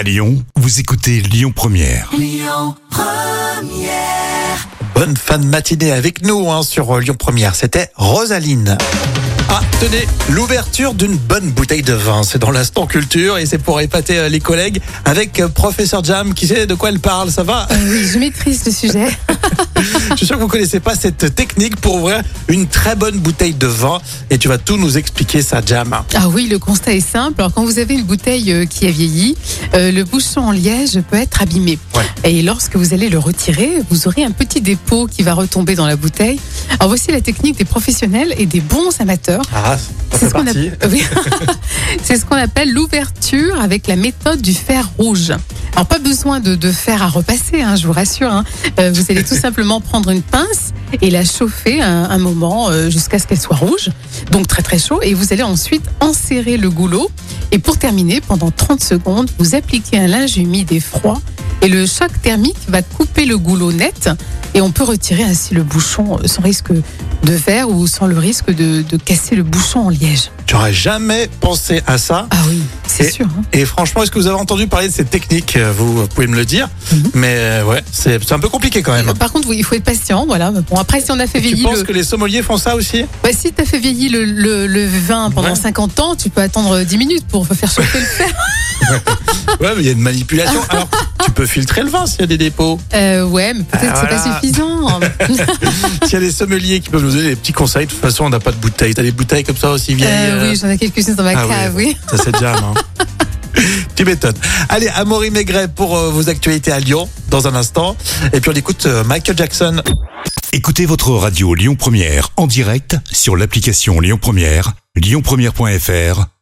À Lyon, vous écoutez Lyon Première. Bonne fin de matinée avec nous hein, sur euh, Lyon Première. C'était Rosaline. Ah, tenez, l'ouverture d'une bonne bouteille de vin. C'est dans l'instant culture et c'est pour épater euh, les collègues avec euh, professeur Jam qui sait de quoi elle parle. Ça va? Oui, je maîtrise le sujet. Je suis sûr que vous connaissez pas cette technique pour ouvrir une très bonne bouteille de vin et tu vas tout nous expliquer ça, Jam. Ah oui, le constat est simple. Quand vous avez une bouteille euh, qui a vieilli, euh, le bouchon en liège peut être abîmé. Et lorsque vous allez le retirer, vous aurez un petit dépôt qui va retomber dans la bouteille. Alors, voici la technique des professionnels et des bons amateurs. Ah, C'est ce qu'on oui. Ce appelle l'ouverture avec la méthode du fer rouge. Alors pas besoin de, de fer à repasser, hein, je vous rassure. hein. Euh, vous allez tout simplement prendre une pince et la chauffer un, un moment euh, jusqu'à ce qu'elle soit rouge, donc très très chaud. Et vous allez ensuite enserrer le goulot. Et pour terminer, pendant 30 secondes, vous appliquez un linge humide et froid. Et le choc thermique va couper le goulot net. Et on peut retirer ainsi le bouchon euh, sans risque de verre ou sans le risque de, de casser le bouchon en liège. J'aurais jamais pensé à ça. Ah oui, c'est sûr. hein. Et franchement, est-ce que vous avez entendu parler de cette technique Vous pouvez me le dire. Mhm. Mais euh, ouais, c'est un peu compliqué quand même. Par contre, oui, il faut être patient. Voilà. Bon, après, si on a fait Tu vieillir penses le, que les sommeliers font ça aussi? Bah, si t'as fait vieillir le, le, le vin pendant Ouais. 50 ans, tu peux attendre 10 minutes pour faire chauffer le fer. Ouais, mais il y a une manipulation. Alors, tu peux filtrer le vin s'il y a des dépôts. Euh, ouais, mais peut-être Ah, c'est voilà. pas suffisant. S'il y a des sommeliers qui peuvent nous donner des petits conseils, de toute façon, on n'a pas de bouteille. T'as des bouteilles comme ça aussi vieilles Euh, euh, oui, j'en ai quelques-unes dans ma ah cave, oui. Ça, c'est déjà, hein. Tu m'étonnes. Allez, Amaury Maigret pour euh, vos actualités à Lyon, dans un instant. Et puis, on écoute euh, Michael Jackson. Écoutez votre radio Lyon Première en direct sur l'application Lyon Première, lyonpremière.fr